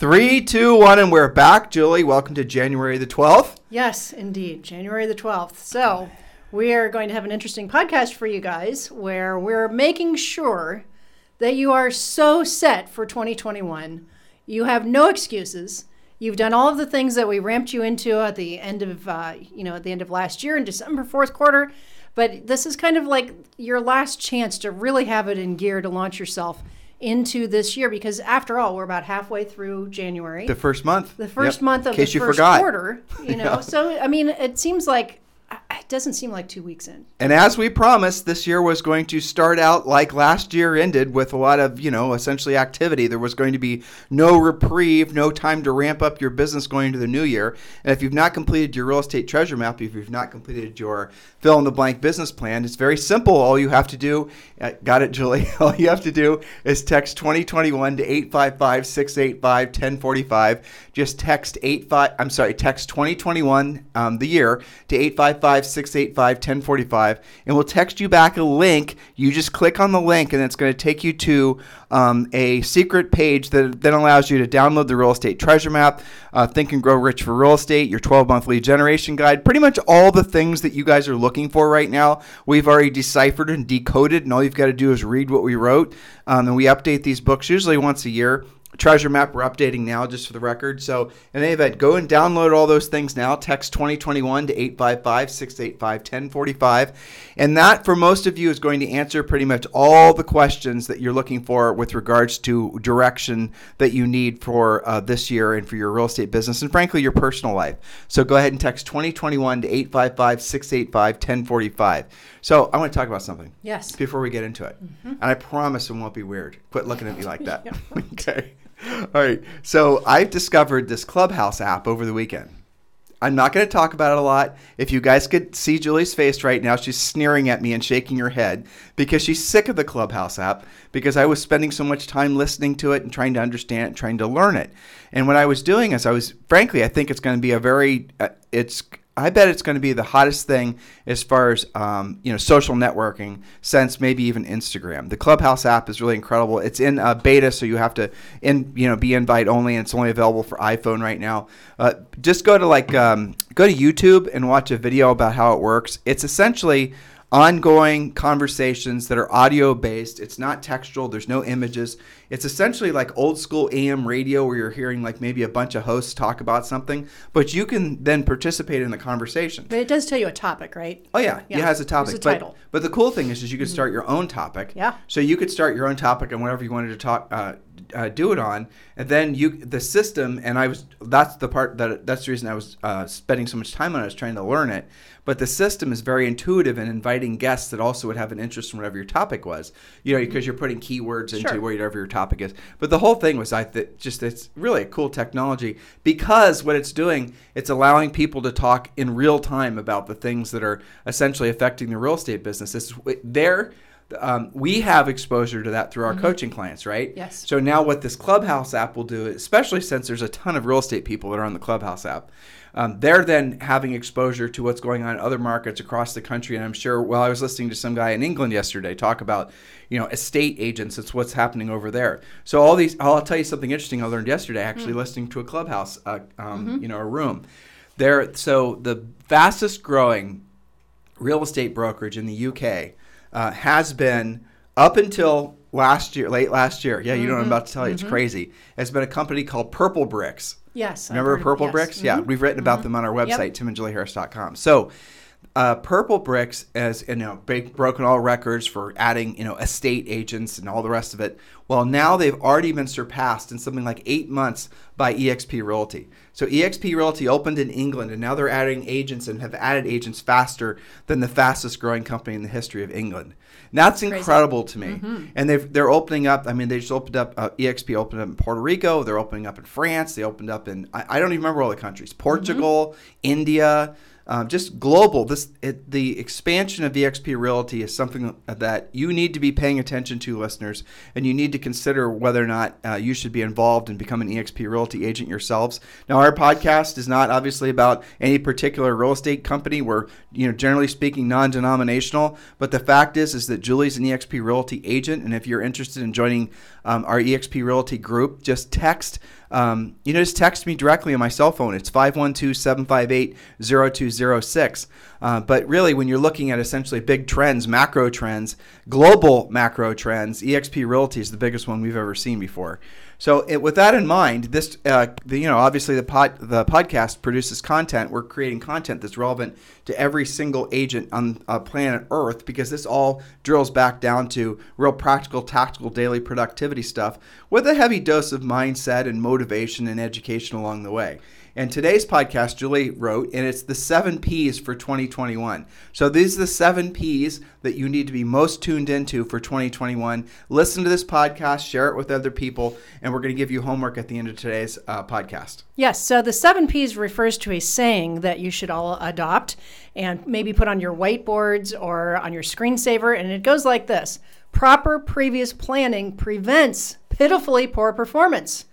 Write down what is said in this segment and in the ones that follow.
Three, two, one, and we're back. Julie, welcome to January the 12th. Yes, indeed, January the 12th. So, we are going to have an interesting podcast for you guys where we're making sure that you are so set for 2021. You have no excuses. You've done all of the things that we ramped you into at the end of, uh, you know, at the end of last year in December, fourth quarter. But this is kind of like your last chance to really have it in gear to launch yourself into this year because after all we're about halfway through january The first month. the first Yep. month of In case the you first forgot. quarter you know so i mean it seems like it doesn't seem like two weeks in And as we promised, this year was going to start out like last year ended with a lot of, you know, essentially activity. There was going to be no reprieve, no time to ramp up your business going into the new year. And if you've not completed your real estate treasure map, if you've not completed your fill in the blank business plan, it's very simple. All you have to do, uh, got it, Julie. All you have to do is text 2021 to 855 685 1045. Just text 85, I'm sorry, text 2021, um, the year, to 855 685 1045, and we'll text you back a link. You just click on the link, and it's going to take you to um, a secret page that then allows you to download the real estate treasure map, uh, Think and Grow Rich for Real Estate, your 12 month lead generation guide, pretty much all the things that you guys are looking for right now. We've already deciphered and decoded, and all you've got to do is read what we wrote. Um, and we update these books usually once a year treasure map we're updating now just for the record. So in any event go and download all those things now. Text 2021 to 855-685-1045 and that for most of you is going to answer pretty much all the questions that you're looking for with regards to direction that you need for uh, this year and for your real estate business and frankly your personal life. So go ahead and text 2021 to 855-685-1045 so i want to talk about something Yes. before we get into it. And i promise it won't be weird. Quit looking at me like that. Okay all right so i've discovered this clubhouse app over the weekend. I'm not going to talk about it a lot. If you guys could see julie's face right now she's sneering at me and shaking her head because she's sick of the clubhouse app because i was spending so much time listening to it and trying to understand it and trying to learn it. And what i was doing is i was frankly i think it's going to be a very uh, it's I bet it's going to be the hottest thing as far as um, you know social networking since maybe even Instagram. The Clubhouse app is really incredible. It's in uh, beta, so you have to in you know be invite only, and it's only available for iPhone right now. Uh, just go to like um, go to YouTube and watch a video about how it works. It's essentially ongoing conversations that are audio based. It's not textual, there's no images. It's essentially like old school AM radio where you're hearing like maybe a bunch of hosts talk about something, but you can then participate in the conversation. but it does tell you a topic right Oh yeah, Yeah. it has a topic. There's a but, title. Mm-hmm. but the cool thing is, is you could start your own topic. Yeah. So you could start your own topic and whatever you wanted to talk, uh, uh, do it on, and then you the system. And I was that's the part that that's the reason I was uh, spending so much time on. it. I was trying to learn it. But the system is very intuitive in inviting guests that also would have an interest in whatever your topic was. You know, because you're putting keywords into Sure. whatever your topic is. But the whole thing was I th- just it's really a cool technology because what it's doing, it's allowing people to talk in real time about the things that are essentially affecting the real estate business. It's there. Um, we have exposure to that through our coaching clients, right? Yes. So now what this Clubhouse app will do, especially since there's a ton of real estate people that are on the Clubhouse app, um, they're then having exposure to what's going on in other markets across the country. And I'm sure, well, I was listening to some guy in England yesterday talk about, you know, estate agents. It's what's happening over there. So all these, I'll tell you something interesting I learned yesterday, actually listening to a Clubhouse, uh, um, you know, a room. There, so the fastest growing real estate brokerage in the UK uh, has been up until last year, late last year. Yeah, you know what I'm about to tell you. It's crazy. Has been a company called Purple Bricks. yes Remember Purple yes. Bricks? Yeah, Mhm. we've written about them on our website, Yep. timandjulieharris.com. So uh, Purple Bricks has you know broken all records for adding you know estate agents and all the rest of it. Well, now they've already been surpassed in something like eight months by EXP Realty. So EXP Realty opened in England, and now they're adding agents and have added agents faster than the fastest growing company in the history of England. That's incredible to me. Mm-hmm. And they they're opening up. I mean, they just opened up. Uh, EXP opened up in Puerto Rico. They're opening up in France. They opened up in I, I don't even remember all the countries. Portugal, mm-hmm. India um, just global. This it, the expansion of EXP Realty is something that you need to be paying attention to, listeners, and you need to consider whether or not uh, you should be involved and become an EXP Realty agent yourselves. Now, our podcast is not obviously about any particular real estate company. We're you know generally speaking non-denominational, but the fact is is that Julie's an EXP Realty agent, and if you're interested in joining um, our EXP Realty group, just text um, you know, just text me directly on my cell phone. It's 512 758 0206. Uh, but really, when you're looking at essentially big trends, macro trends, global macro trends, EXP Realty is the biggest one we've ever seen before. So, it, with that in mind, this uh, the, you know obviously the pod, the podcast produces content. We're creating content that's relevant to every single agent on uh, planet Earth because this all drills back down to real practical, tactical daily productivity stuff with a heavy dose of mindset and motivation and education along the way. And today's podcast, Julie wrote, and it's the seven P's for 2021. So these are the seven P's that you need to be most tuned into for 2021. Listen to this podcast, share it with other people, and we're going to give you homework at the end of today's uh, podcast. Yes. So the seven P's refers to a saying that you should all adopt and maybe put on your whiteboards or on your screensaver. And it goes like this Proper previous planning prevents pitifully poor performance.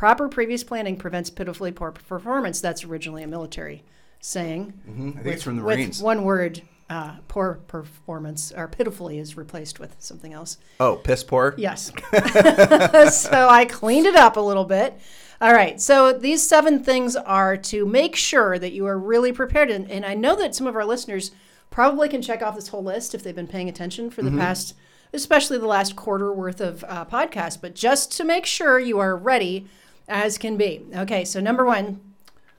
Proper previous planning prevents pitifully poor performance. That's originally a military saying. Mm-hmm. I think with, it's from the Marines. one word, uh, poor performance, or pitifully is replaced with something else. Oh, piss poor? Yes. so I cleaned it up a little bit. All right. So these seven things are to make sure that you are really prepared. And, and I know that some of our listeners probably can check off this whole list if they've been paying attention for the mm-hmm. past, especially the last quarter worth of uh, podcasts. But just to make sure you are ready as can be. Okay, so number one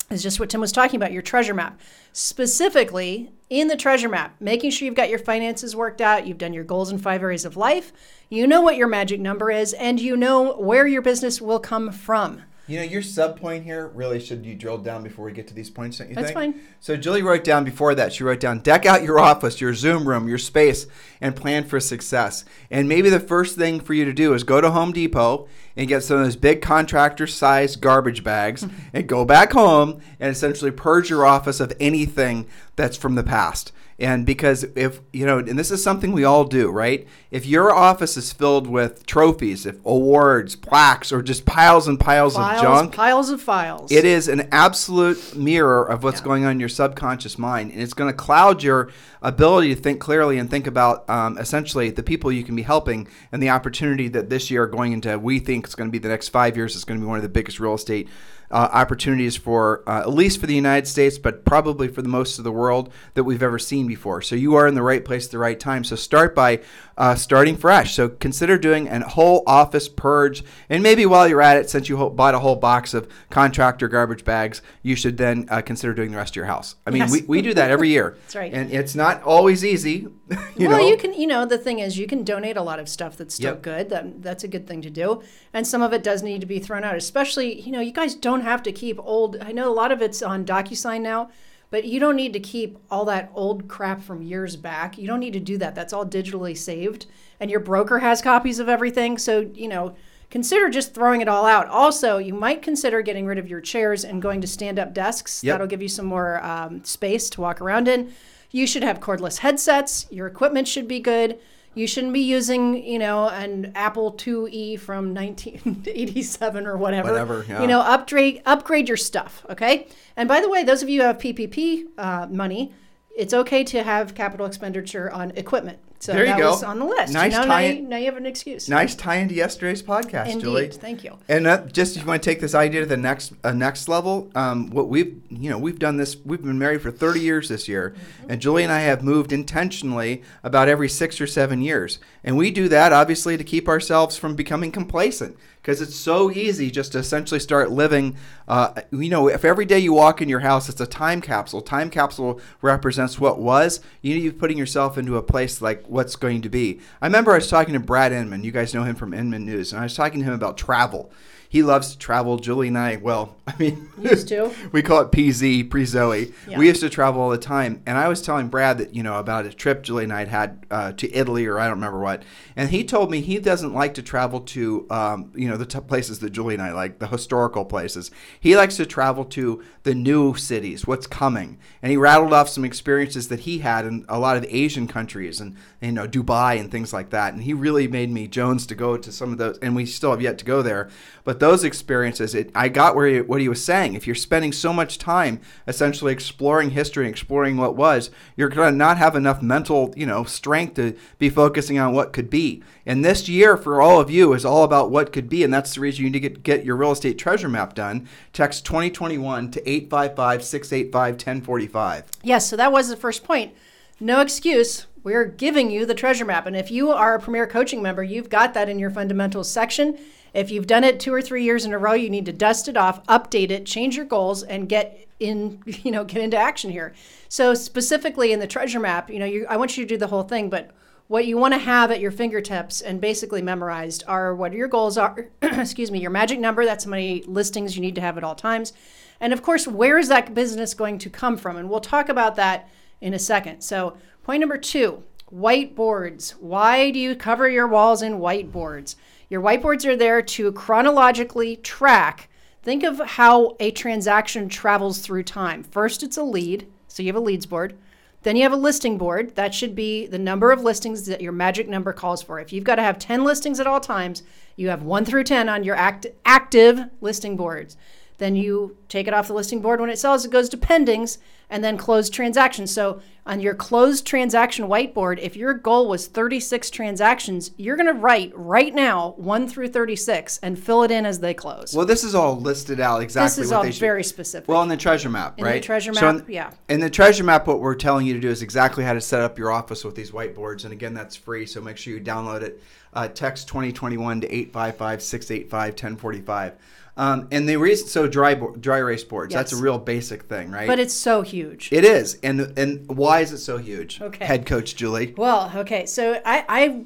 is just what Tim was talking about your treasure map. Specifically, in the treasure map, making sure you've got your finances worked out, you've done your goals in five areas of life, you know what your magic number is, and you know where your business will come from. You know, your sub point here really should you drill down before we get to these points, don't you That's think? fine. So Julie wrote down before that, she wrote down deck out your office, your Zoom room, your space, and plan for success. And maybe the first thing for you to do is go to Home Depot and get some of those big contractor sized garbage bags and go back home and essentially purge your office of anything that's from the past. And because if, you know, and this is something we all do, right? If your office is filled with trophies, if awards, plaques, or just piles and piles, files, of junk, piles of files, it is an absolute mirror of what's yeah. going on in your subconscious mind. And it's going to cloud your ability to think clearly and think about um, essentially the people you can be helping and the opportunity that this year going into, we think it's going to be the next five years, is going to be one of the biggest real estate uh, opportunities for uh, at least for the United States, but probably for the most of the world that we've ever seen before. So you are in the right place at the right time. So start by uh, starting fresh. So consider doing a whole office purge, and maybe while you're at it, since you bought a whole box of contractor garbage bags, you should then uh, consider doing the rest of your house. I mean, yes. we, we do that every year. That's right. And it's not always easy. You well, know? you can, you know, the thing is, you can donate a lot of stuff that's still yep. good. That that's a good thing to do, and some of it does need to be thrown out. Especially, you know, you guys don't have to keep old. I know a lot of it's on DocuSign now but you don't need to keep all that old crap from years back. You don't need to do that. That's all digitally saved. And your broker has copies of everything. So, you know, consider just throwing it all out. Also, you might consider getting rid of your chairs and going to stand up desks. Yep. That'll give you some more um, space to walk around in. You should have cordless headsets. Your equipment should be good. You shouldn't be using, you know, an Apple IIe from 1987 or whatever. Whatever, yeah. You know, upgrade upgrade your stuff, okay? And by the way, those of you who have PPP uh, money, it's okay to have capital expenditure on equipment. So there you that go. was on the list. Nice know, tie now, you, now you have an excuse. Nice tie into yesterday's podcast, Indeed. Julie. Thank you. And uh, just if you want to take this idea to the next uh, next level, um, what we've you know we've done this. We've been married for 30 years this year, mm-hmm. and Julie and I have moved intentionally about every six or seven years, and we do that obviously to keep ourselves from becoming complacent because it's so easy just to essentially start living. Uh, you know, if every day you walk in your house, it's a time capsule. Time capsule represents what was. You need to be putting yourself into a place like what's going to be. I remember I was talking to Brad Inman. You guys know him from Inman News, and I was talking to him about travel he loves to travel. Julie and I, well, I mean, used to. we call it PZ, pre Zoe. Yeah. We used to travel all the time. And I was telling Brad that, you know, about a trip Julie and I had had uh, to Italy or I don't remember what. And he told me he doesn't like to travel to, um, you know, the t- places that Julie and I like, the historical places. He likes to travel to the new cities, what's coming. And he rattled off some experiences that he had in a lot of Asian countries and, you know, Dubai and things like that. And he really made me Jones to go to some of those. And we still have yet to go there. But those experiences, it, I got where he, what he was saying. If you're spending so much time essentially exploring history and exploring what was, you're going to not have enough mental, you know, strength to be focusing on what could be. And this year for all of you is all about what could be, and that's the reason you need to get, get your real estate treasure map done. Text 2021 to 855-685-1045. Yes, so that was the first point. No excuse. We're giving you the treasure map. And if you are a Premier Coaching member, you've got that in your fundamentals section. If you've done it two or three years in a row, you need to dust it off, update it, change your goals, and get in, you know, get into action here. So specifically in the treasure map, you know, you, I want you to do the whole thing, but what you want to have at your fingertips and basically memorized are what your goals are, excuse me, your magic number, that's how many listings you need to have at all times. And of course, where is that business going to come from? And we'll talk about that in a second. So, point number two whiteboards. Why do you cover your walls in whiteboards? Your whiteboards are there to chronologically track. Think of how a transaction travels through time. First, it's a lead, so you have a leads board. Then you have a listing board. That should be the number of listings that your magic number calls for. If you've got to have 10 listings at all times, you have 1 through 10 on your act- active listing boards. Then you take it off the listing board when it sells, it goes to pendings and then closed transactions. So on your closed transaction whiteboard, if your goal was 36 transactions, you're going to write right now 1 through 36 and fill it in as they close. Well, this is all listed out exactly this is what all very specific. Well, in the treasure map, In the right? treasure So map, in, yeah. In the treasure map, what we're telling you to do is exactly how to set up your office with these whiteboards. And again, that's free, so make sure you download it. Uh, text 2021 to 855 685 1045. Um, and the reason, so dry, bo- dry erase boards, that's a real basic thing, right? but it's so huge. it is. And, and why is it so huge? Okay. Head coach Julie. Well, okay, so I, I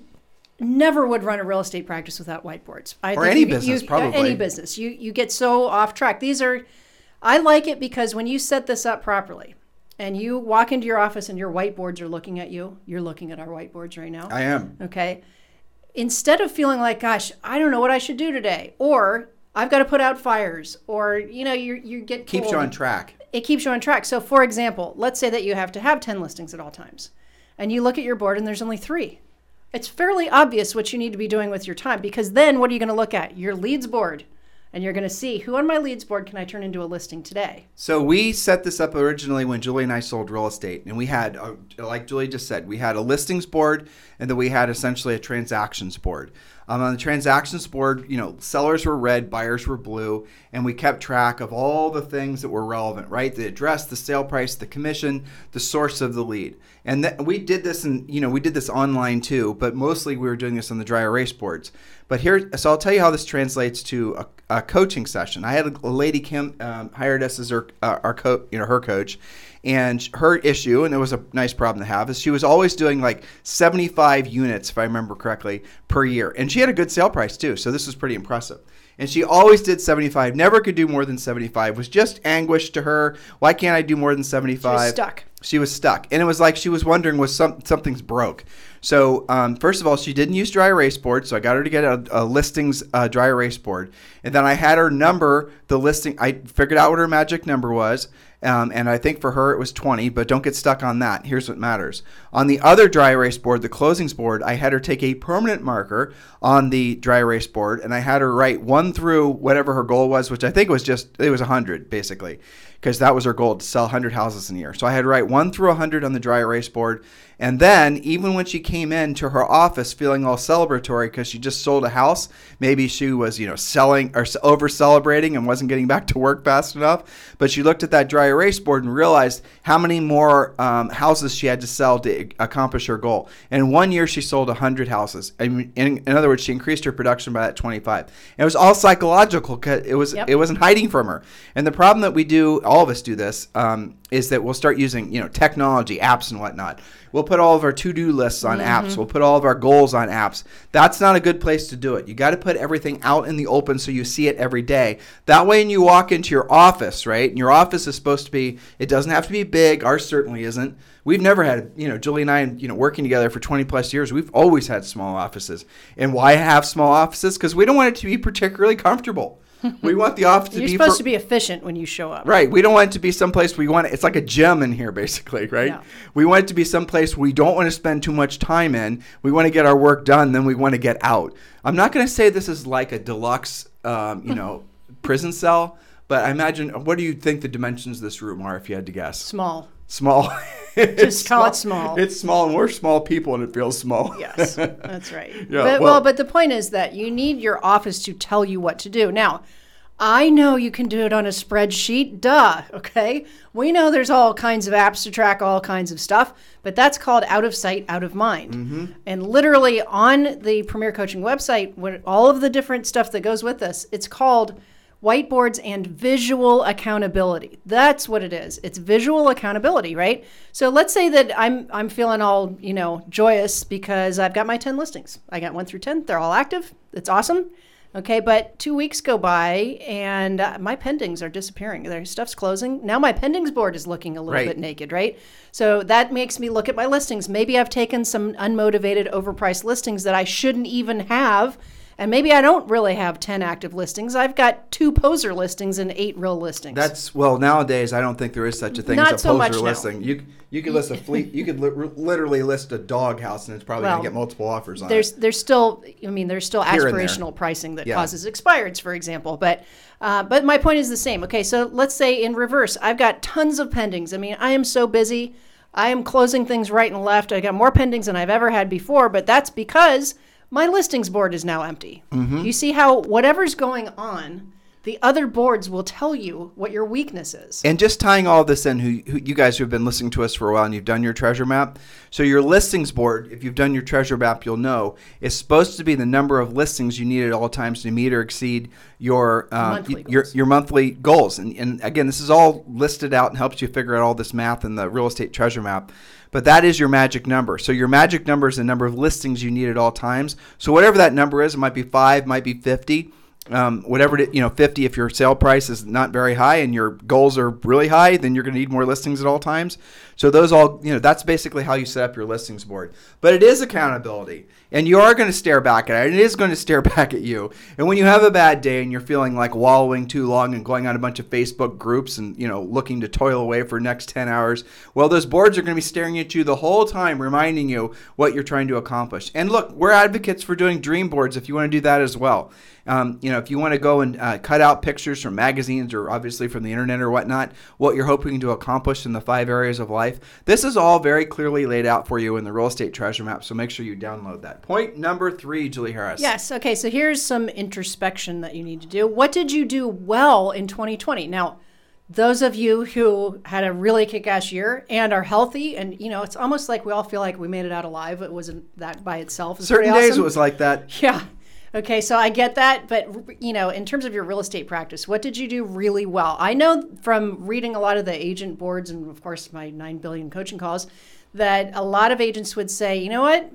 never would run a real estate practice without whiteboards. I Or think any you- business, you- probably. Any business, you you get so off track. These are, I like it because when you set this up properly, and you walk into your office and your whiteboards are looking at you, you're looking at our whiteboards right now. I am. Okay. Instead of feeling like, gosh, I don't know what I should do today, or I've got to put out fires, or you know, you you get Keeps you on track. it keeps you on track. So, for example, let's say that you have to have 10 listings at all times, and you look at your board and there's only three. It's fairly obvious what you need to be doing with your time because then what are you going to look at? Your leads board. And you're going to see who on my leads board can I turn into a listing today? So we set this up originally when Julie and I sold real estate, and we had, uh, like Julie just said, we had a listings board, and then we had essentially a transactions board. Um, on the transactions board, you know, sellers were red, buyers were blue, and we kept track of all the things that were relevant, right? The address, the sale price, the commission, the source of the lead. And we did this, and you know, we did this online too, but mostly we were doing this on the dry erase boards. But here, so I'll tell you how this translates to a, a coaching session. I had a, a lady Kim um, hired us as her uh, our co- you know her coach, and her issue, and it was a nice problem to have, is she was always doing like 75 units, if I remember correctly, per year, and she had a good sale price too. So this was pretty impressive. And she always did 75, never could do more than 75. Was just anguish to her. Why can't I do more than 75? stuck. She was stuck, and it was like she was wondering was some something's broke. So um, first of all, she didn't use dry erase board, so I got her to get a, a listings uh, dry erase board, and then I had her number the listing. I figured out what her magic number was, um, and I think for her it was 20. But don't get stuck on that. Here's what matters: on the other dry erase board, the closings board, I had her take a permanent marker on the dry erase board, and I had her write one through whatever her goal was, which I think was just it was 100 basically because that was our goal to sell 100 houses in a year. So I had to write 1 through 100 on the dry erase board, And then, even when she came into her office feeling all celebratory because she just sold a house, maybe she was, you know, selling or over celebrating and wasn't getting back to work fast enough. But she looked at that dry erase board and realized how many more um, houses she had to sell to accomplish her goal. And in one year, she sold 100 houses. I in, in other words, she increased her production by that 25. And it was all psychological. Cause it was Yep. it wasn't hiding from her. And the problem that we do, all of us do this, um, is that we'll start using you know technology, apps, and whatnot. We'll put all of our to-do lists on apps. Mm-hmm. We'll put all of our goals on apps. That's not a good place to do it. You got to put everything out in the open so you see it every day. That way, when you walk into your office, right? And your office is supposed to be. It doesn't have to be big. Ours certainly isn't. We've never had, you know, Julie and I, you know, working together for 20 plus years. We've always had small offices. And why have small offices? Because we don't want it to be particularly comfortable. We want the office to You're be supposed for- to be efficient when you show up. Right. We don't want it to be someplace we want. It's like a gym in here, basically, right? Yeah. We want it to be someplace we don't want to spend too much time in. We want to get our work done, then we want to get out. I'm not going to say this is like a deluxe, um, you know, prison cell, but I imagine. What do you think the dimensions of this room are, if you had to guess? Small. Small. Just call it small. It's small, and we're small people, and it feels small. Yes, that's right. Yeah, but, well, well- but the point is that you need your office to tell you what to do. Now, I know you can do it on a spreadsheet. Duh. Okay. We know there's all kinds of apps to track all kinds of stuff, but that's called out of sight, out of mind. Mm-hmm. And literally on the Premier Coaching website, when all of the different stuff that goes with this, it's called whiteboards and visual accountability. That's what it is. It's visual accountability, right? So let's say that I'm I'm feeling all, you know, joyous because I've got my 10 listings. I got 1 through 10. They're all active. It's awesome. Okay, but 2 weeks go by and uh, my pendings are disappearing. Their stuff's closing. Now my pendings board is looking a little Right. bit naked, right? So that makes me look at my listings. Maybe I've taken some unmotivated overpriced listings that I shouldn't even have and maybe I don't really have 10 active listings. I've got two poser listings and eight real listings. That's well nowadays. I don't think there is such a thing Not as a so much poser now. listing. You you could list a fleet. You could li- literally list a dog house, and it's probably Well, gonna get multiple offers on there's it. there's still I mean there's still Here aspirational pricing that Yeah. causes expireds, for example. But uh, but my point is the same. Okay, so let's say in reverse, I've got tons of pendings. I mean, I am so busy. I am closing things right and left. I got more pendings than I've ever had before, but that's because my listings board is now empty. Mm-hmm. You see how whatever's going on, the other boards will tell you what your weakness is. And just tying all this in, who, who you guys who have been listening to us for a while and you've done your treasure map. So your listings board, if you've done your treasure map, you'll know is supposed to be the number of listings you need at all times to meet or exceed your um, Monthly your goals. your monthly goals. And, and again, this is all listed out and helps you figure out all this math in the real estate treasure map. But that is your magic number. So your magic number is the number of listings you need at all times. So whatever that number is, it might be five, might be fifty um, whatever it, you know 50 if your sale price is not very high and your goals are really high then you're going to need more listings at all times. So those all you know that's basically how you set up your listings board. But it is accountability and you are going to stare back at it it is going to stare back at you and when you have a bad day and you're feeling like wallowing too long and going on a bunch of facebook groups and you know looking to toil away for next 10 hours well those boards are going to be staring at you the whole time reminding you what you're trying to accomplish and look we're advocates for doing dream boards if you want to do that as well um, you know, if you want to go and uh, cut out pictures from magazines or obviously from the internet or whatnot, what you're hoping to accomplish in the five areas of life, this is all very clearly laid out for you in the real estate treasure map. So make sure you download that. Point number three, Julie Harris. Yes. Okay. So here's some introspection that you need to do. What did you do well in 2020? Now, those of you who had a really kick-ass year and are healthy, and you know, it's almost like we all feel like we made it out alive. It wasn't that by itself. It's Certain days awesome. it was like that. Yeah. Okay, so I get that, but you know, in terms of your real estate practice, what did you do really well? I know from reading a lot of the agent boards and of course my 9 billion coaching calls that a lot of agents would say, "You know what?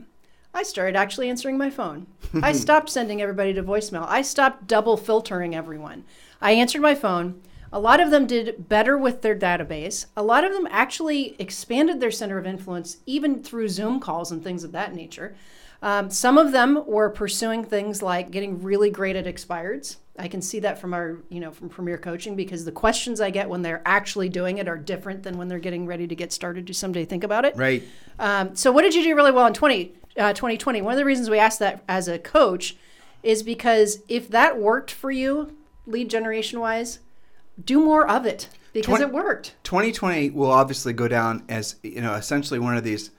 I started actually answering my phone. I stopped sending everybody to voicemail. I stopped double filtering everyone. I answered my phone. A lot of them did better with their database. A lot of them actually expanded their center of influence even through Zoom calls and things of that nature. Um, some of them were pursuing things like getting really great at expireds. I can see that from our, you know, from Premier Coaching because the questions I get when they're actually doing it are different than when they're getting ready to get started to someday think about it. Right. Um, so, what did you do really well in 20, uh, 2020? One of the reasons we asked that as a coach is because if that worked for you, lead generation wise, do more of it because Twen- it worked. 2020 will obviously go down as you know essentially one of these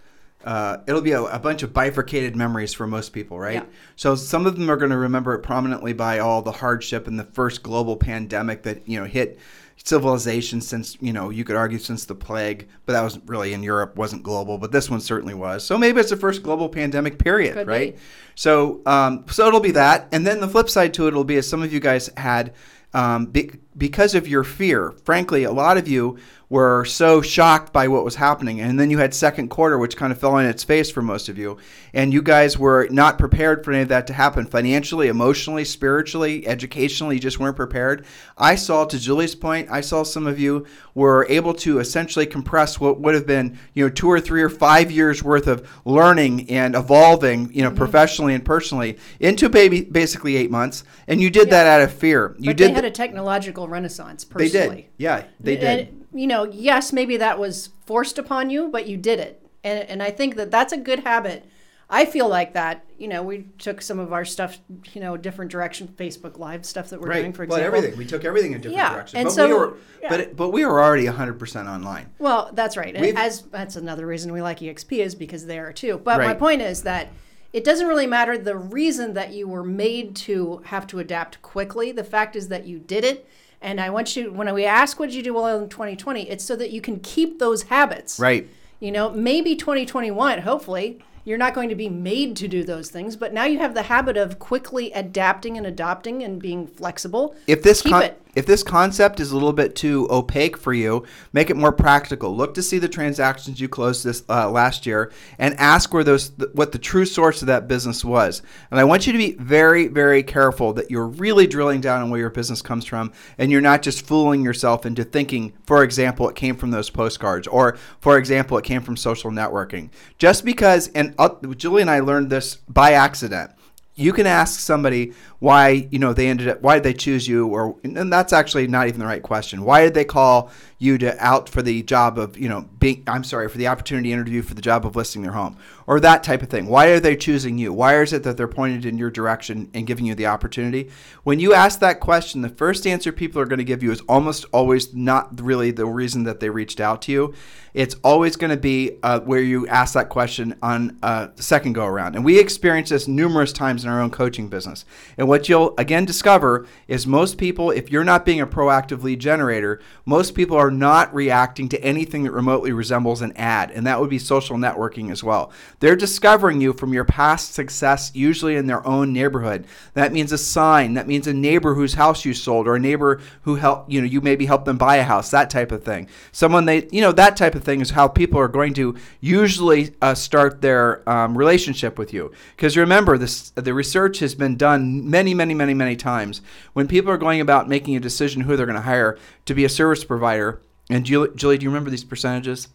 uh, it'll be a, a bunch of bifurcated memories for most people, right? Yeah. So some of them are going to remember it prominently by all the hardship and the first global pandemic that you know hit civilization since you know you could argue since the plague, but that was really in Europe, wasn't global, but this one certainly was. So maybe it's the first global pandemic period, Could right? be. So um, so it'll be that, and then the flip side to it will be as some of you guys had. Um, be, because of your fear, frankly, a lot of you were so shocked by what was happening. And then you had second quarter, which kind of fell on its face for most of you. And you guys were not prepared for any of that to happen financially, emotionally, spiritually, educationally. You just weren't prepared. I saw, to Julie's point, I saw some of you were able to essentially compress what would have been, you know, two or three or five years worth of learning and evolving, you know, Mm-hmm. professionally and personally into baby, basically eight months. And you did that out of fear. You But did. they had th- a technological renaissance they did. Yeah, they did. And, you know, yes, maybe that was forced upon you, but you did it. And, and I think that that's a good habit. I feel like that. You know, we took some of our stuff, you know, different direction, Facebook Live stuff that we're doing, for example. well, everything. We took everything in different Yeah, directions. and but so- we were, yeah. but but we were already 100% online. Well, that's right. We've- as that's another reason we like EXP is because they are too. But my point is that it doesn't really matter the reason that you were made to have to adapt quickly. The fact is that you did it. And I want you when we ask what did you do well in 2020, it's so that you can keep those habits. Right. You know, maybe 2021, hopefully, you're not going to be made to do those things, but now you have the habit of quickly adapting and adopting and being flexible. If this con-. If this concept is a little bit too opaque for you, make it more practical. Look to see the transactions you closed this uh, last year and ask where those th- what the true source of that business was. And I want you to be very very careful that you're really drilling down on where your business comes from and you're not just fooling yourself into thinking, for example, it came from those postcards or for example, it came from social networking. Just because and uh, Julie and I learned this by accident you can ask somebody why you know they ended up why did they choose you or and that's actually not even the right question. Why did they call you to out for the job of you know being i'm sorry for the opportunity to interview for the job of listing their home or that type of thing why are they choosing you why is it that they're pointed in your direction and giving you the opportunity when you ask that question the first answer people are going to give you is almost always not really the reason that they reached out to you it's always going to be uh, where you ask that question on uh, the second go around. And we experience this numerous times in our own coaching business. And what you'll again discover is most people, if you're not being a proactive lead generator, most people are not reacting to anything that remotely resembles an ad. And that would be social networking as well. They're discovering you from your past success, usually in their own neighborhood. That means a sign, that means a neighbor whose house you sold, or a neighbor who helped, you know, you maybe helped them buy a house, that type of thing. Someone they, you know, that type of thing is how people are going to usually uh, start their um, relationship with you. Because remember, this the research has been done many, many, many, many times. When people are going about making a decision who they're going to hire to be a service provider, and Julie, Julie, do you remember these percentages?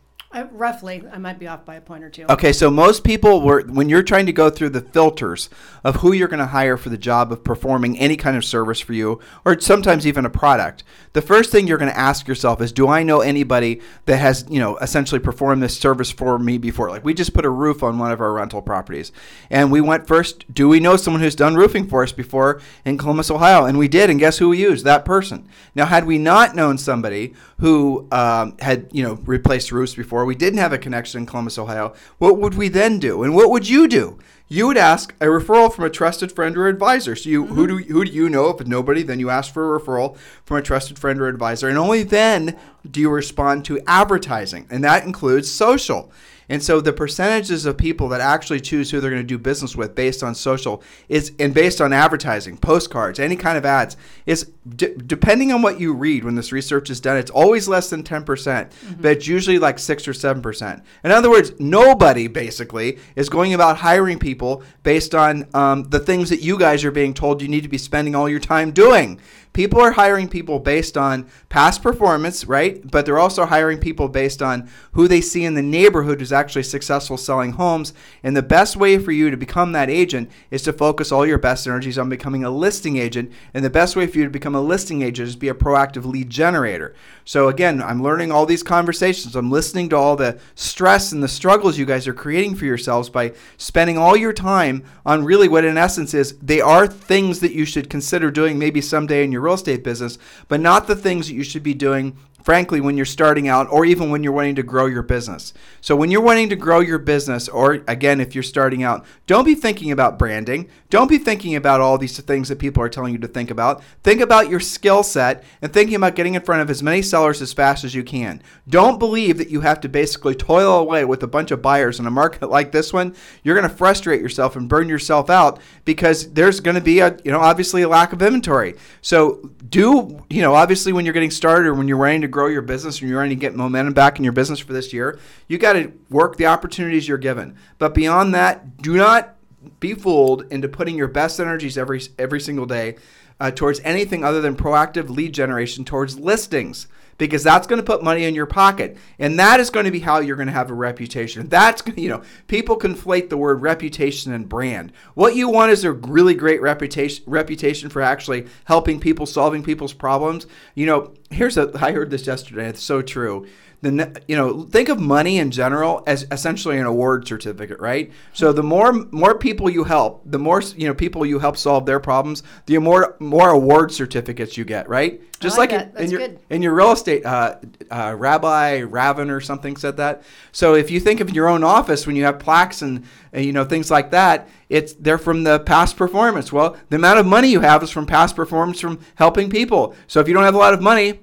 Roughly, I might be off by a point or two. Okay, so most people were when you're trying to go through the filters of who you're going to hire for the job of performing any kind of service for you or sometimes even a product. The first thing you're going to ask yourself is do I know anybody that has, you know, essentially performed this service for me before? Like we just put a roof on one of our rental properties. And we went first, do we know someone who's done roofing for us before in Columbus, Ohio? And we did, and guess who we used? That person. Now, had we not known somebody who um, had, you know, replaced roofs before, we didn't have a connection in Columbus, Ohio, what would we then do? And what would you do? You would ask a referral from a trusted friend or advisor. So you who do mm-hmm. who do you know? If nobody, then you ask for a referral from a trusted friend or advisor, and only then do you respond to advertising, and that includes social. And so the percentages of people that actually choose who they're going to do business with based on social is and based on advertising, postcards, any kind of ads is d- depending on what you read when this research is done, it's always less than 10%, percent but it's usually like 6 or 7%. In other words, nobody basically is going about hiring people based on um, the things that you guys are being told you need to be spending all your time doing. People are hiring people based on past performance, right? But they're also hiring people based on who they see in the neighborhood who's actually successful selling homes. And the best way for you to become that agent is to focus all your best energies on becoming a listing agent. And the best way for you to become a listing agent is be a proactive lead generator. So again, I'm learning all these conversations. I'm listening to all the stress and the struggles you guys are creating for yourselves by spending all your time on really what in essence is they are things that you should consider doing maybe someday in your real estate business, but not the things that you should be doing frankly, when you're starting out or even when you're wanting to grow your business. So, when you're wanting to grow your business, or again, if you're starting out, don't be thinking about branding. Don't be thinking about all these things that people are telling you to think about. Think about your skill set and thinking about getting in front of as many sellers as fast as you can. Don't believe that you have to basically toil away with a bunch of buyers in a market like this one. You're going to frustrate yourself and burn yourself out because there's going to be a, you know, obviously a lack of inventory. So, do, you know, obviously when you're getting started or when you're wanting to grow your business and you're wanting to get momentum back in your business for this year, you got to work the opportunities you're given. But beyond that, do not be fooled into putting your best energies every every single day uh, towards anything other than proactive lead generation towards listings because that's going to put money in your pocket. And that is going to be how you're going to have a reputation. That's you know people conflate the word reputation and brand. What you want is a really great reputation reputation for actually helping people solving people's problems. You know here's a i heard this yesterday it's so true the you know think of money in general as essentially an award certificate right? So the more more people you help the more you know people you help solve their problems the more more award certificates you get right? Just like like, that. in, in your good. in your real estate uh, uh, rabbi raven or something said that. So if you think of your own office when you have plaques and uh, you know things like that it's they're from the past performance. Well the amount of money you have is from past performance from helping people. So if you don't have a lot of money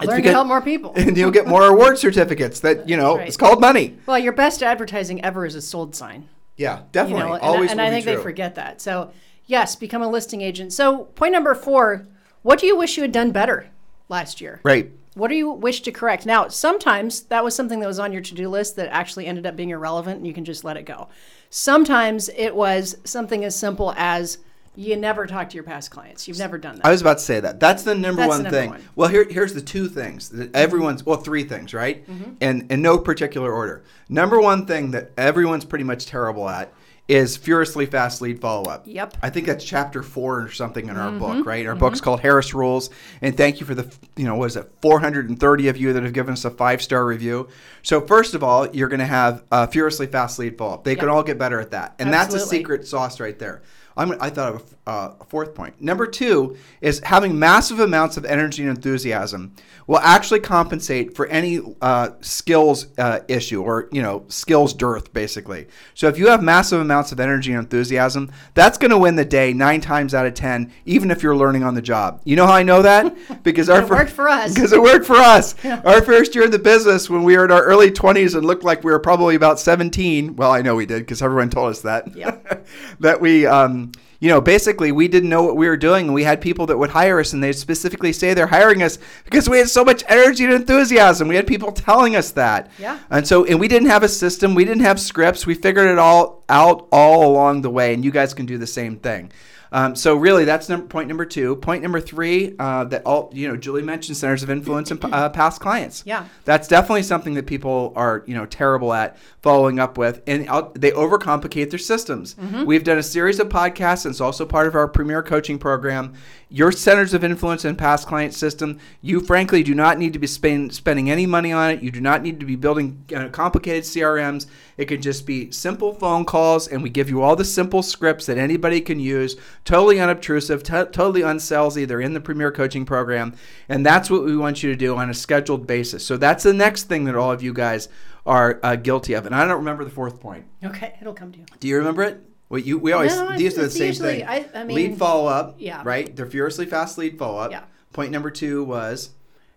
it's Learn to help more people. and you'll get more award certificates that you know right. it's called money Well, your best advertising ever is a sold sign. yeah You definitely know, and, always and I be think they forget that. So, yes, become a listing agent. So, point number four what do you wish you had done better last year? right What do you wish to correct? Now, sometimes that was something that was on your to do list that actually ended up being irrelevant and you can just let it go. Sometimes it was something as simple as you never talk to your past clients. You've never done that. I was about to say that. That's the number That's one the number thing. one. Well, here, here's the two things that everyone's, well, three things, right? Mm-hmm. And in no particular order. Number one thing that everyone's pretty much terrible at is furiously fast lead follow up. Yep. I think that's chapter four or something in our Mm-hmm. book, right? Our book's called Harris Rules. And thank you for the, you know, what is it, 430 of you that have given us a five star review. So, first of all, you're going to have uh, furiously fast lead follow up. They can all get better at that. And that's a secret sauce right there. I'm, I thought uh, fourth point. Number two is having massive amounts of energy and enthusiasm will actually compensate for any uh, skills uh, issue or you know skills dearth, basically. So if you have massive amounts of energy and enthusiasm, that's going to win the day nine times out of ten, even if you're learning on the job. You know how I know that? Because our It worked for us. Because it worked for us. Our first year in the business, when we were in our early 20s and looked like we were probably about 17. Well, I know we did because everyone told us that. Yep. that we, um, you know, basically we didn't know what we were doing, and we had people that would hire us, and they'd specifically say they're hiring us because we had so much energy and enthusiasm. We had people telling us that. Yeah. And so, and we didn't have a system, we didn't have scripts. We figured it all out all along the way, and you guys can do the same thing. Um, so really, that's number, point number two. Point number three, uh, that all you know, Julie mentioned centers of influence and uh, past clients. Yeah. that's definitely something that people are you know terrible at following up with, and out, they overcomplicate their systems. We've done a series of podcasts, and it's also part of our premier coaching program. Your centers of influence and past client system, you frankly do not need to be spend, spending any money on it. You do not need to be building uh, complicated CRMs. It can just be simple phone calls, and we give you all the simple scripts that anybody can use, totally unobtrusive, to totally unsalesy. They're in the Premier Coaching Program, and that's what we want you to do on a scheduled basis. So that's the next thing that all of you guys are uh, guilty of. And I don't remember the fourth point. okay, it'll come to you. Do you remember it? Well, you we always No, these are the same usually- thing. I- I mean- lead follow up. Yeah. Right. They're furiously fast lead follow up. Yeah. Point number two was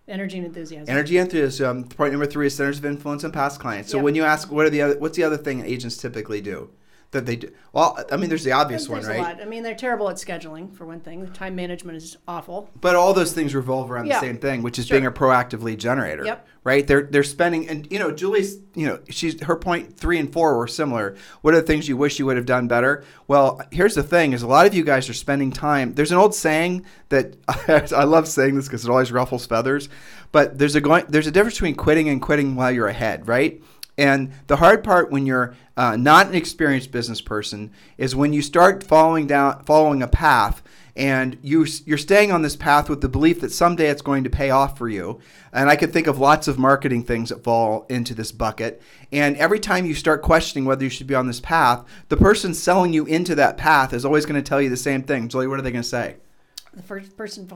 Energy and enthusiasm. energy and enthusiasm. Point number three is centers of influence and past clients. So Yep. when you ask, what are the other? What's the other thing agents typically do? That they do. Well, I mean, there's the obvious There's one, right? I mean, they're terrible at scheduling, for one thing. The time management is awful. But all those things revolve around Yeah. the same thing, which is Sure. being a proactive lead generator. Yep. Right? They're they're spending and you know, Julie's you know, she's her point three and four were similar. What are the things you wish you would have done better? Well, here's the thing is a lot of you guys are spending time. There's an old saying that I love saying this because it always ruffles feathers, but there's a going there's a difference between quitting and quitting while you're ahead, right? And the hard part when you're uh, not an experienced business person is when you start following down following a path and you you're staying on this path with the belief that someday it's going to pay off for you. And I could think of lots of marketing things that fall into this bucket. And every time you start questioning whether you should be on this path, the person selling you into that path is always going to tell you the same thing. Julie, what are they going to say? The first person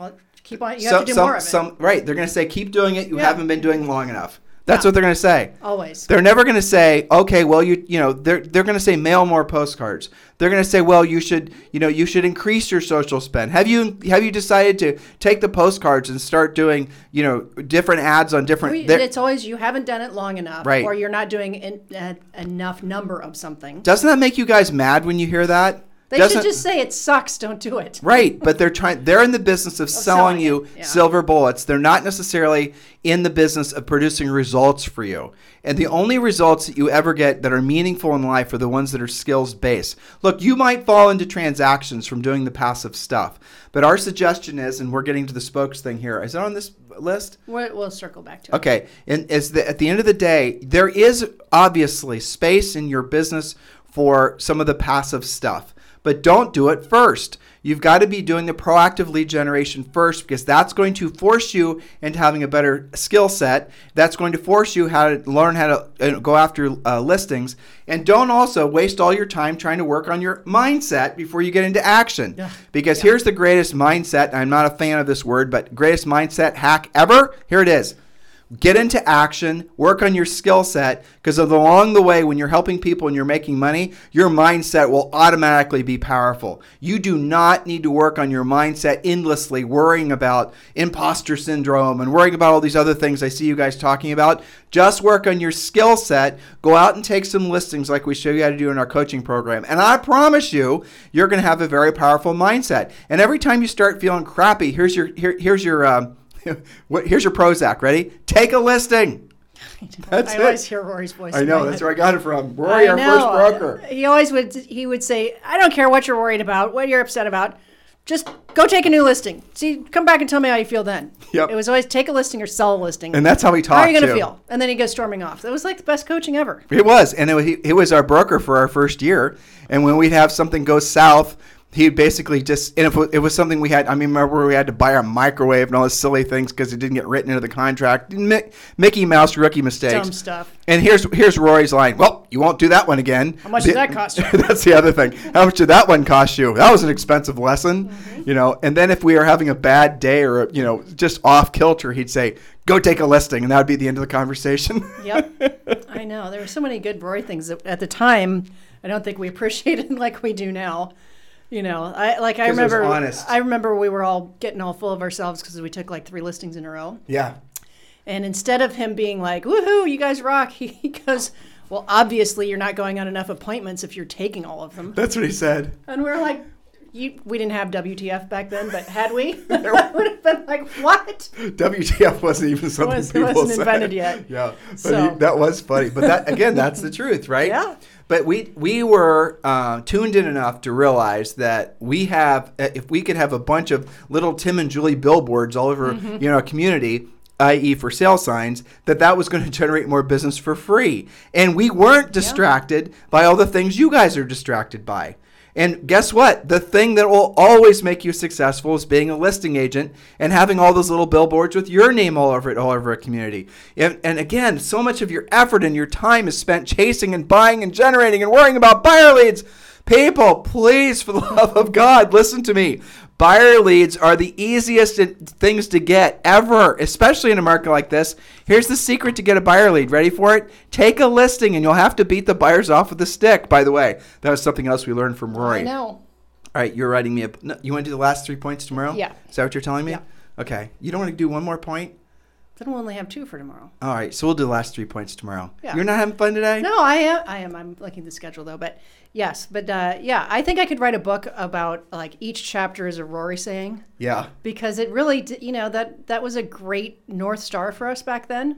Keep on. You have to do some, more of it. some, right. They're going to say, keep doing it. You Yeah. haven't been doing long enough. That's Yeah. what they're going to say. Always. They're never going to say, okay, well, you you know, they're they're going to say mail more postcards. They're going to say, well, you should you know you should increase your social spend. Have you have you decided to take the postcards and start doing you know different ads on different? We- it's always you haven't done it long enough, Right. or you're not doing en- uh, enough number of something. doesn't that make you guys mad when you hear that? They Doesn't- should just say it sucks. Don't do it. Right, but they're trying. They're in the business of, selling, selling you yeah. silver bullets. They're not necessarily in the business of producing results for you. And the only results that you ever get that are meaningful in life are the ones that are skills based. Look, you might fall into transactions from doing the passive stuff, but our suggestion is, and we're getting to the spokes thing here. Is it on this list? We'll, we'll circle back to it. Okay, and is the, at the end of the day, there is obviously space in your business for some of the passive stuff, but don't do it first. You've got to be doing the proactive lead generation first because that's going to force you into having a better skill set. That's going to force you how to learn how to uh, go after uh, listings. And don't also waste all your time trying to work on your mindset before you get into action. Yeah. Because here's the greatest mindset. I'm not a fan of this word, but greatest mindset hack ever. Here it is get into action, work on your skill set, because along the way, when you're helping people and you're making money, your mindset will automatically be powerful. You do not need to work on your mindset endlessly, worrying about imposter syndrome and worrying about all these other things I see you guys talking about. Just work on your skill set. Go out and take some listings like we show you how to do in our coaching program. And I promise you, you're going to have a very powerful mindset. And every time you start feeling crappy, here's your here, here's your um, here's your Prozac. Ready? Take a listing. That's I it. always hear Rory's voice. I know that's where I got it from. Rory, I our know. first broker. Uh, he always would. He would say, "I don't care what you're worried about, what you're upset about. Just go take a new listing. See, come back and tell me how you feel then." Yep. It was always take a listing or sell a listing. And that's how he talked. how are you going to feel? And then he goes storming off. That was like the best coaching ever. It was, and it, was- he, he was our broker for our first year. And when we'd have something go south, he basically just and if it was something we had. I mean, remember we had to buy our microwave and all those silly things because it didn't get written into the contract. Mi- Mickey Mouse rookie mistakes. Dumb stuff. And here's here's Rory's line. Well, you won't do that one again. How much did that cost you? That's the other thing. How much did that one cost you? That was an expensive lesson, Mm-hmm. you know. And then if we are having a bad day or you know just off kilter, he'd say, "Go take a listing," and that would be the end of the conversation. Yep. I know. There were so many good Rory things at the time I don't think we appreciated like we do now. You know, I like I 'Cause it was remember. I remember we were all getting all full of ourselves because we took like three listings in a row. yeah. And instead of him being like, "Woohoo, you guys rock," he goes, "Well, obviously you're not going on enough appointments if you're taking all of them." That's what he said. And we're like, you, "We didn't have WTF back then, but had we, that would have been like, what?" WTF wasn't even something was- it people wasn't said. invented yet. Yeah, but So- he- that was funny. But that again, that's the truth, right? Yeah. But we we were uh, tuned in enough to realize that we have uh, if we could have a bunch of little Tim and Julie billboards all over Mm-hmm. you know a community. I.e., for sale signs, that that was going to generate more business for free, and we weren't distracted by all the things you guys are distracted by. And guess what? The thing that will always make you successful is being a listing agent and having all those little billboards with your name all over it, all over a community. And, and again, so much of your effort and your time is spent chasing and buying and generating and worrying about buyer leads. People, please, for the love of God, listen to me. Buyer leads are the easiest things to get ever, especially in a market like this. Here's the secret to get a buyer lead. Ready for it? Take a listing and you'll have to beat the buyers off with a stick. By the way, that was something else we learned from Rory. I know. All right, you're writing me a. No, you want to do the last three points tomorrow? Yeah. Is that what you're telling me? Yeah. Okay. You don't want to do one more point? Then we'll only have two for tomorrow. All right, so we'll do the last three points tomorrow. Yeah. You're not having fun today? No, I am. I am. I'm looking at the schedule though, but yes, but uh, yeah, I think I could write a book about like each chapter is a Rory saying Yeah. because it really, you know, that that was a great north star for us back then,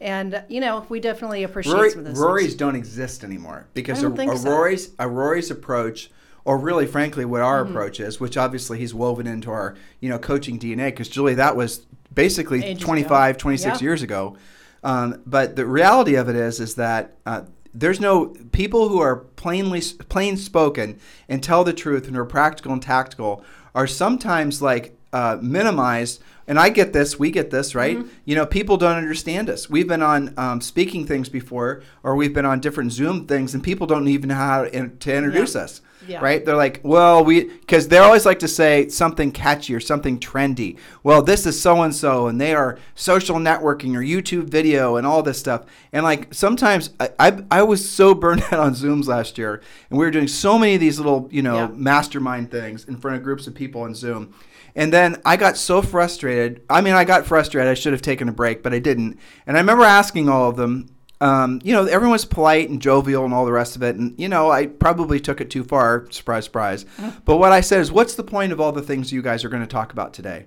and you know, we definitely appreciate Rory, some of those. Rory's things. don't exist anymore because a, a so. Rory's a Rory's approach, or really, frankly, what our Mm-hmm. approach is, which obviously he's woven into our you know coaching DNA. Because Julie, that was basically Ages ago. 25, 26 Yeah. years ago. Um, but the reality of it is, is that uh, there's no people who are plainly plain spoken and tell the truth and are practical and tactical are sometimes like uh, minimized. And I get this, we get this, right? Mm-hmm. You know, people don't understand us. We've been on um, speaking things before, or we've been on different Zoom things, and people don't even know how to, in- to introduce Yeah. us, Yeah. right? They're like, well, we, because they always like to say something catchy or something trendy. Well, this is so and so, and they are social networking or YouTube video and all this stuff. And like sometimes I, I, I was so burned out on Zooms last year, and we were doing so many of these little, you know, Yeah. mastermind things in front of groups of people on Zoom. And then I got so frustrated. I mean, I got frustrated. I should have taken a break, but I didn't. And I remember asking all of them, um, you know, everyone's polite and jovial and all the rest of it. And, you know, I probably took it too far. Surprise, surprise. But what I said is, what's the point of all the things you guys are going to talk about today?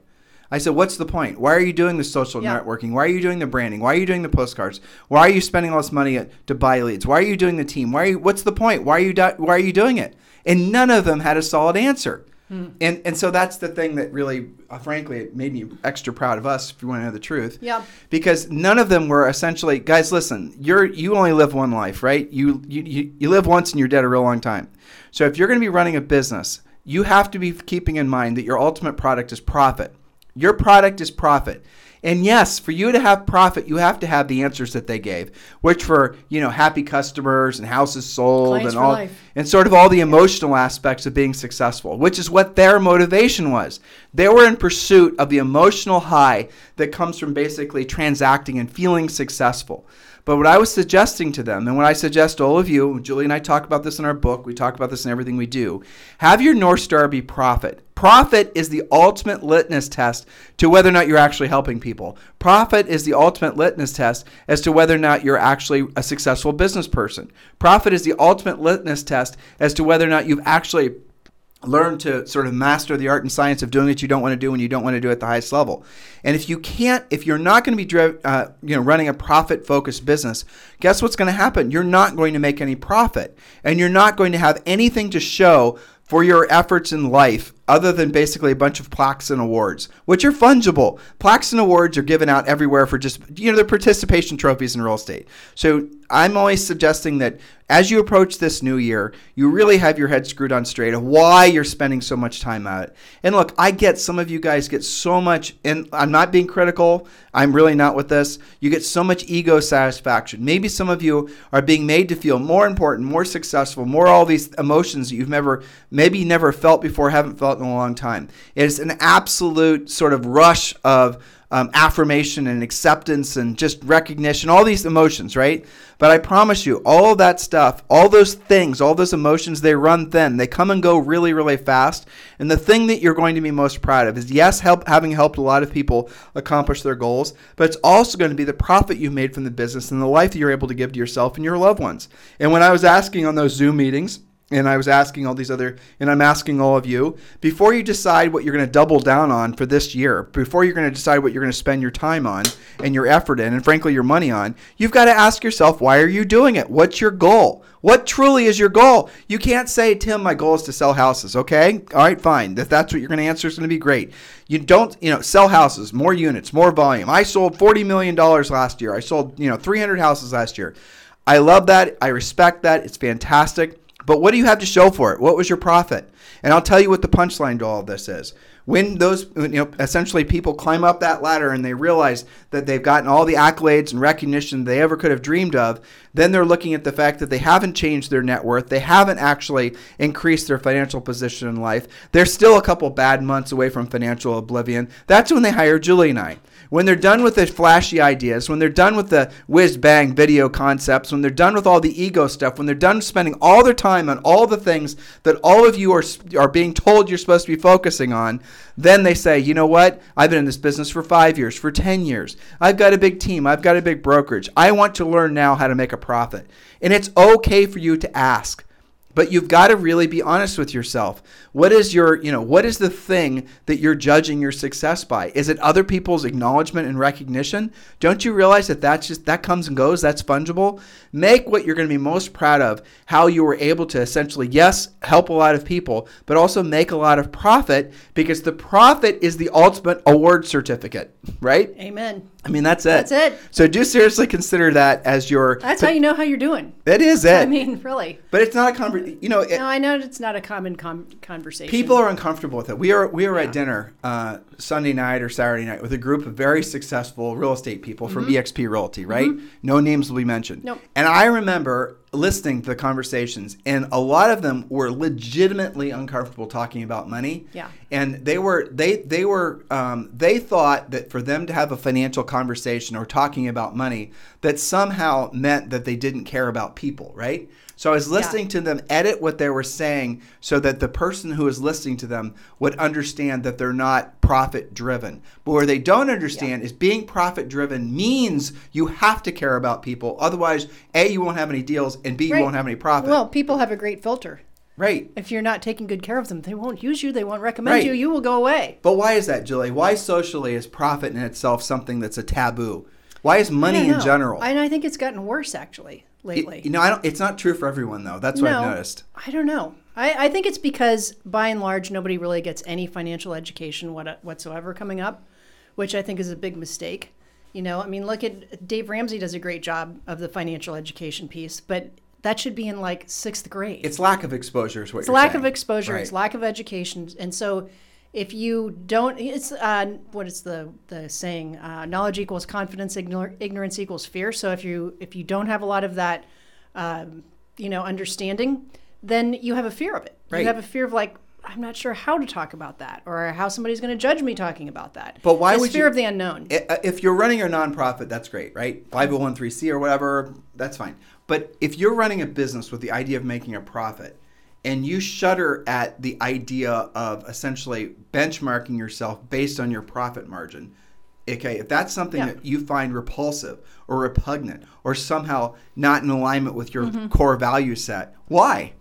I said, what's the point? Why are you doing the social Yeah. networking? Why are you doing the branding? Why are you doing the postcards? Why are you spending all this money to buy leads? Why are you doing the team? Why are you, what's the point? Why are you do, why are you doing it? And none of them had a solid answer. And and so that's the thing that really, uh, frankly, it made me extra proud of us. If you want to know the truth, Yeah. Because none of them were essentially guys. Listen, you're you only live one life, right? You you you, you live once and you're dead a real long time. So if you're going to be running a business, you have to be keeping in mind that your ultimate product is profit. Your product is profit. And yes, for you to have profit, you have to have the answers that they gave, which were, you know, happy customers and houses sold Clients and all life. and sort of all the emotional aspects of being successful, which is what their motivation was. They were in pursuit of the emotional high that comes from basically transacting and feeling successful. But what I was suggesting to them, and what I suggest to all of you, Julie and I talk about this in our book, we talk about this in everything we do, have your North Star be profit. Profit is the ultimate litmus test to whether or not you're actually helping people. Profit is the ultimate litmus test as to whether or not you're actually a successful business person. Profit is the ultimate litmus test as to whether or not you've actually learned to sort of master the art and science of doing what you don't want to do when you don't want to do it at the highest level. And if you can't, if you're not going to be driv- uh, you know, running a profit focused business, guess what's going to happen? You're not going to make any profit and you're not going to have anything to show for your efforts in life other than basically a bunch of plaques and awards, which are fungible. Plaques and awards are given out everywhere for just, you know, the participation trophies in real estate. So I'm always suggesting that as you approach this new year, you really have your head screwed on straight of why you're spending so much time at it. And look, I get some of you guys get so much, and I'm not being critical, I'm really not with this. You get so much ego satisfaction. Maybe some of you are being made to feel more important, more successful, more all these emotions that you've never, maybe never felt before, haven't felt in a long time. It's an absolute sort of rush of um, affirmation and acceptance and just recognition, all these emotions, right? But I promise you, all that stuff, all those things, all those emotions, they run thin. They come and go really, really fast. And the thing that you're going to be most proud of is yes, help having helped a lot of people accomplish their goals, but it's also going to be the profit you made from the business and the life that you're able to give to yourself and your loved ones. And when I was asking on those Zoom meetings, and I was asking all these other, and I'm asking all of you, before you decide what you're going to double down on for this year, before you're going to decide what you're going to spend your time on and your effort in, and frankly your money on, you've got to ask yourself, why are you doing it? What's your goal? What truly is your goal? You can't say, Tim, my goal is to sell houses. Okay, all right, fine. If that's what you're going to answer, it's going to be great. You don't, you know, sell houses, more units, more volume. I sold forty million dollars last year. I sold, you know, 300 houses last year. I love that. I respect that. It's fantastic. But what do you have to show for it? What was your profit? And I'll tell you what the punchline to all of this is. When those, you know, essentially people climb up that ladder and they realize that they've gotten all the accolades and recognition they ever could have dreamed of, then they're looking at the fact that they haven't changed their net worth. They haven't actually increased their financial position in life. They're still a couple bad months away from financial oblivion. That's when they hire Julie and I. When they're done with the flashy ideas, when they're done with the whiz bang video concepts, when they're done with all the ego stuff, when they're done spending all their time on all the things that all of you are, are being told you're supposed to be focusing on, then they say, you know what? I've been in this business for five years, for 10 years. I've got a big team. I've got a big brokerage. I want to learn now how to make a profit. And it's okay for you to ask. But you've got to really be honest with yourself. What is your, you know, what is the thing that you're judging your success by? Is it other people's acknowledgement and recognition? Don't you realize that that's just that comes and goes, that's fungible? Make what you're going to be most proud of how you were able to essentially yes, help a lot of people, but also make a lot of profit because the profit is the ultimate award certificate, right? Amen. I mean, that's it. That's it. So do seriously consider that as your. That's how you know how you're doing. That is it. I mean, really. but it's not a conversation. You know, it, No, I know it's not a common com- conversation. people are uncomfortable with it. We are we were Yeah. at dinner uh, Sunday night or Saturday night with a group of very successful real estate people from EXP Realty. Right? No names will be mentioned. Mm-hmm. Nope. And I remember listening to the conversations, and a lot of them were legitimately uncomfortable talking about money. Yeah. And they were they they were um, they thought that for them to have a financial conversation or talking about money, that somehow meant that they didn't care about people. Right. So I was listening to them edit what they were saying so that the person who is listening to them would understand that they're not profit driven. But where they don't understand is being profit driven means you have to care about people. Otherwise, A, you won't have any deals, and B, you won't have any profit. Well, people have a great filter. right. If you're not taking good care of them, they won't use you. They won't recommend Right. you. You will go away. But why is that, Julie? Why socially is profit in itself something that's a taboo? Why is money in general? And I think it's gotten worse actually lately. you know, I don't, it's not true for everyone though. That's what no, I've noticed. I don't know. I, I think it's because by and large nobody really gets any financial education what, whatsoever coming up, which I think is a big mistake. You know, I mean, look at Dave Ramsey does a great job of the financial education piece, but that should be in like sixth grade. It's lack of exposure is what It's lack saying. of exposure. It's lack of education, and so if you don't, it's uh, what is the the saying? Uh, knowledge equals confidence. Ignor- ignorance equals fear. So if you if you don't have a lot of that, um, you know, understanding, then you have a fear of it. Right. You have a fear of like. I'm not sure how to talk about that, or how somebody's going to judge me talking about that. But why It's would fear you- of the unknown? If you're running a nonprofit, that's great, right? 501c or whatever, that's fine. But if you're running a business with the idea of making a profit and you shudder at the idea of essentially benchmarking yourself based on your profit margin, okay, if that's something Yeah. that you find repulsive or repugnant or somehow not in alignment with your Mm-hmm. core value set, why?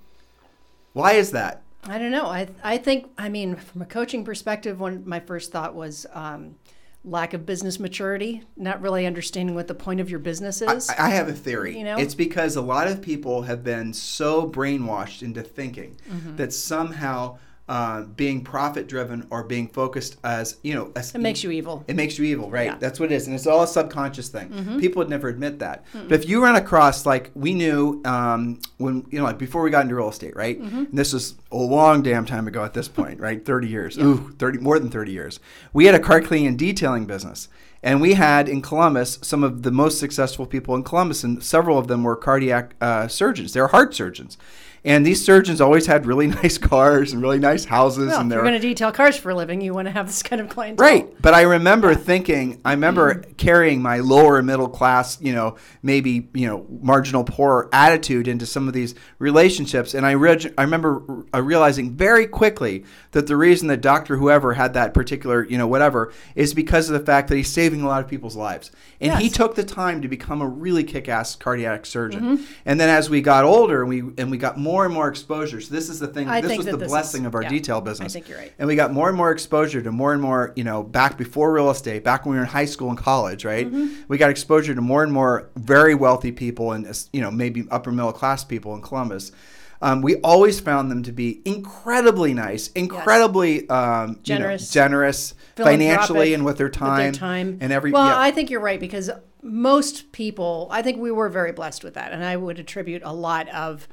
Why is that? I don't know. I I think I mean from a coaching perspective, one my first thought was um, lack of business maturity, not really understanding what the point of your business is. I, I have a theory. You know? It's because a lot of people have been so brainwashed into thinking Mm-hmm. that somehow uh, being profit driven or being focused as you know, as, it makes you evil. it makes you evil, right? Yeah. Mm-hmm. That's what it is, and it's all a subconscious thing. People would never admit that. But if you run across, like we knew um, when you know, like before we got into real estate, right? Mm-hmm. And this was a long damn time ago at this point, right? Thirty years, ooh, thirty more than thirty years. We had a car cleaning and detailing business, and we had in Columbus some of the most successful people in Columbus, and several of them were cardiac uh, surgeons. They were heart surgeons. And these surgeons always had really nice cars and really nice houses, Well, and if they you're going to detail cars for a living, you want to have this kind of clientele. Right. But I remember thinking, I remember Mm-hmm. carrying my lower middle class, you know, maybe, you know, marginal poor attitude into some of these relationships. And I, re- I remember uh, realizing very quickly that the reason that Dr. Whoever had that particular, you know, whatever, is because of the fact that he's saving a lot of people's lives. And he took the time to become a really kick ass cardiac surgeon. Mm-hmm. And then as we got older and we, and we got more and more exposure, so this is the thing, I this was the this is- blessing of our yeah, detail I business. think you're right. And we got more and more exposure to more and more, you know, back before real estate, back when we were in high school and college, right? Mm-hmm. We got exposure to more and more very wealthy people and, you know, maybe upper middle class people in Columbus. Um, we always found them to be incredibly nice, incredibly um, you know, Generous. generous financially and with their with time, their time and every. Well, yeah. I think you're right because most people, I think we were very blessed with that, and I would attribute a lot of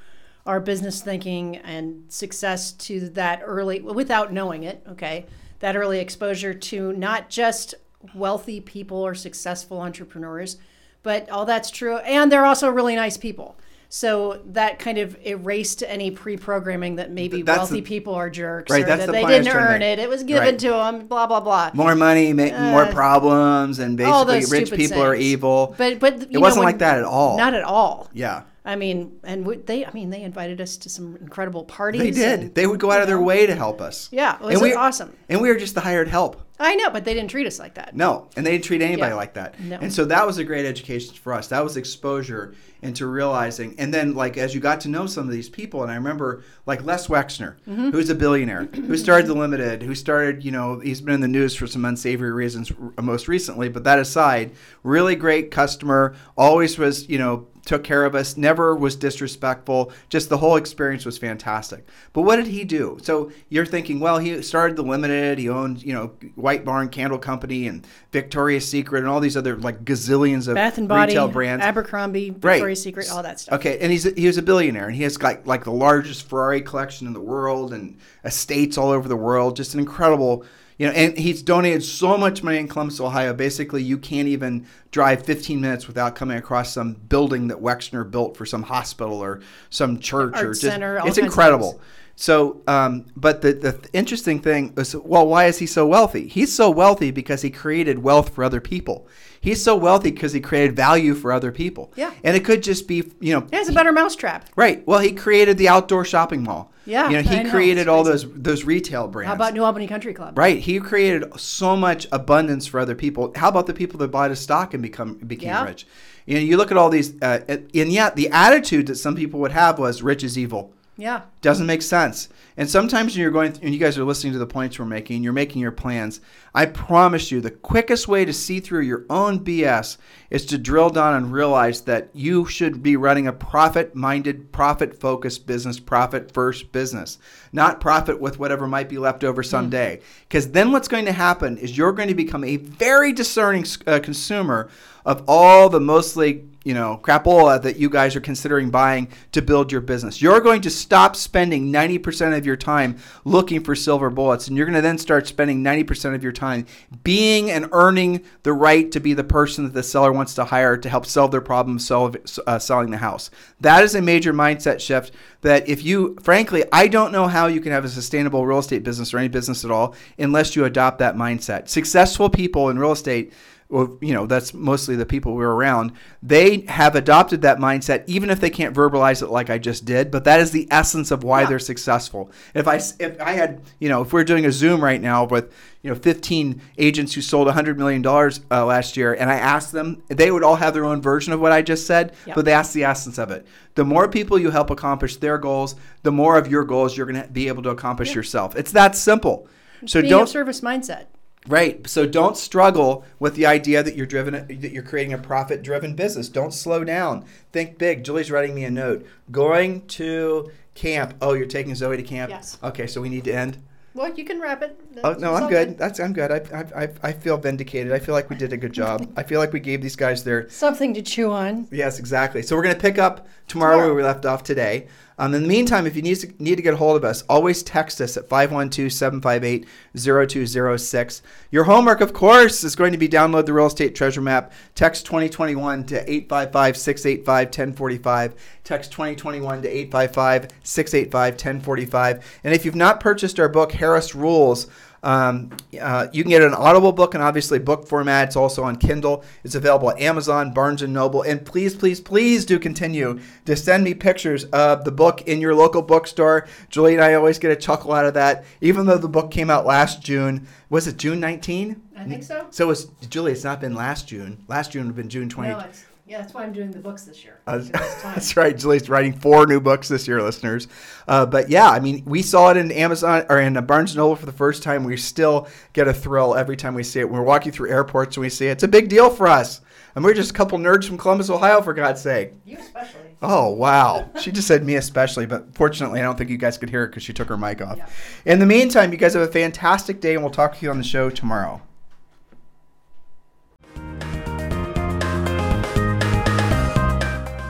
our business thinking and success to that early, without knowing it. Okay, that early exposure to not just wealthy people or successful entrepreneurs, but all that's true, and they're also really nice people. So that kind of erased any pre-programming that maybe That's wealthy the- people are jerks Right, or that the they point I was didn't earn it. It was given Right. to them. Blah blah blah. more money, ma- more Uh, problems, and basically rich people are evil. But but it know, wasn't when- like that at all. Not at all. yeah. I mean, and we, they, I mean, they invited us to some incredible parties. They did. and- They would go out of their way to help us. Yeah, it was and we, awesome. And we were just the hired help. I know, but they didn't treat us like that. No, and they didn't treat anybody Yeah. like that. No. And so that was a great education for us. That was exposure into realizing. And then, like, as you got to know some of these people, and I remember, like, Les Wexner, Mm-hmm. who's a billionaire, who started The Limited, who started, you know, he's been in the news for some unsavory reasons most recently. But that aside, really great customer, always was, you know, took care of us, never was disrespectful. Just the whole experience was fantastic. But what did he do? So you're thinking, well, he started the Limited, he owned, you know, White Barn Candle Company and Victoria's Secret and all these other like gazillions of Bath and Body, retail brands. Abercrombie, Right. Victoria's Secret, all that stuff. Okay, and he's he was a billionaire, and he has like like the largest Ferrari collection in the world, and estates all over the world. Just an incredible, you know. And he's donated so much money in Columbus, Ohio. Basically, you can't even drive 15 minutes without coming across some building that Wexner built for some hospital or some church Art or just center, it's incredible. So, um, but the, the interesting thing is, well, why is he so wealthy? He's so wealthy because he created wealth for other people. He's so wealthy because he created value for other people. Yeah. And it could just be, you know, It has a better mousetrap. Right. Well, he created the outdoor shopping mall. Yeah, You know, he know. created all those those retail brands. How about New Albany Country Club? Right. He created so much abundance for other people. How about the people that bought his stock and become became Yeah. rich? You know, you look at all these, uh, and yet the attitude that some people would have was rich is evil. Yeah. Doesn't make sense. And sometimes when you're going, and you guys are listening to the points we're making, you're making your plans. I promise you, the quickest way to see through your own BS is to drill down and realize that you should be running a profit-minded, profit-focused business, profit-first business, not profit with whatever might be left over someday. Because then what's going to happen is you're going to become a very discerning uh, consumer of all the mostly you know, crapola that you guys are considering buying to build your business. You're going to stop spending 90% of your time looking for silver bullets, and you're going to then start spending 90% of your time being and earning the right to be the person that the seller wants to hire to help solve their problem solve, uh, selling the house. That is a major mindset shift that if you, frankly, I don't know how you can have a sustainable real estate business or any business at all unless you adopt that mindset. Successful people in real estate well, you know, that's mostly the people we're around. They have adopted that mindset, even if they can't verbalize it like I just did. But that is the essence of why Yeah. they're successful. If i if I had, you know, if we're doing a Zoom right now with, you know, 15 agents who sold 100 million dollars uh, last year, and I asked them, they would all have their own version of what I just said, Yep. but that's the essence of it. The more people you help accomplish their goals, the more of your goals you're going to be able to accomplish yourself. It's that simple. So Being don't service mindset. Right. So don't struggle with the idea that you're driven that you're creating a profit driven business. Don't slow down. Think big. Julie's writing me a note. Going to camp. Oh, you're taking Zoe to camp? Yes. Okay, so we need to end. Well, you can wrap it. Oh no, I'm good. That's I'm good. I, I, I, I feel vindicated. I feel like we did a good job. I feel like we gave these guys their Something to chew on. Yes, exactly. So we're going to pick up tomorrow, Tomorrow. where we left off today. Um, in the meantime, if you need to, need to get a hold of us, always text us at 512-758-0206. Your homework, of course, is going to be download the real estate treasure map. Text 2021 to 855-685-1045. Text 2021 to 855-685-1045. And if you've not purchased our book, Harris Rules, um, uh, you can get an Audible book and obviously book format. It's also on Kindle. It's available at Amazon, Barnes and Noble, and please, please, please do continue to send me pictures of the book in your local bookstore. Julie and I always get a chuckle out of that, even though the book came out last June. Was it June 19? I think so. So it's Julie. It's not been last June. Last June would have been June 20. No, it's, yeah, that's why I'm doing the books this year. Uh, Because it's time. That's right. Julie's writing four new books this year, listeners. Uh, but yeah, I mean, we saw it in Amazon or in Barnes and Noble for the first time. We still get a thrill every time we see it. When we're walking through airports and we see it, it's a big deal for us. And we're just a couple nerds from Columbus, Ohio, for God's sake. You especially. Oh, wow. She just said me especially, but fortunately, I don't think you guys could hear it because she took her mic off. Yeah. In the meantime, you guys have a fantastic day, and we'll talk to you on the show tomorrow.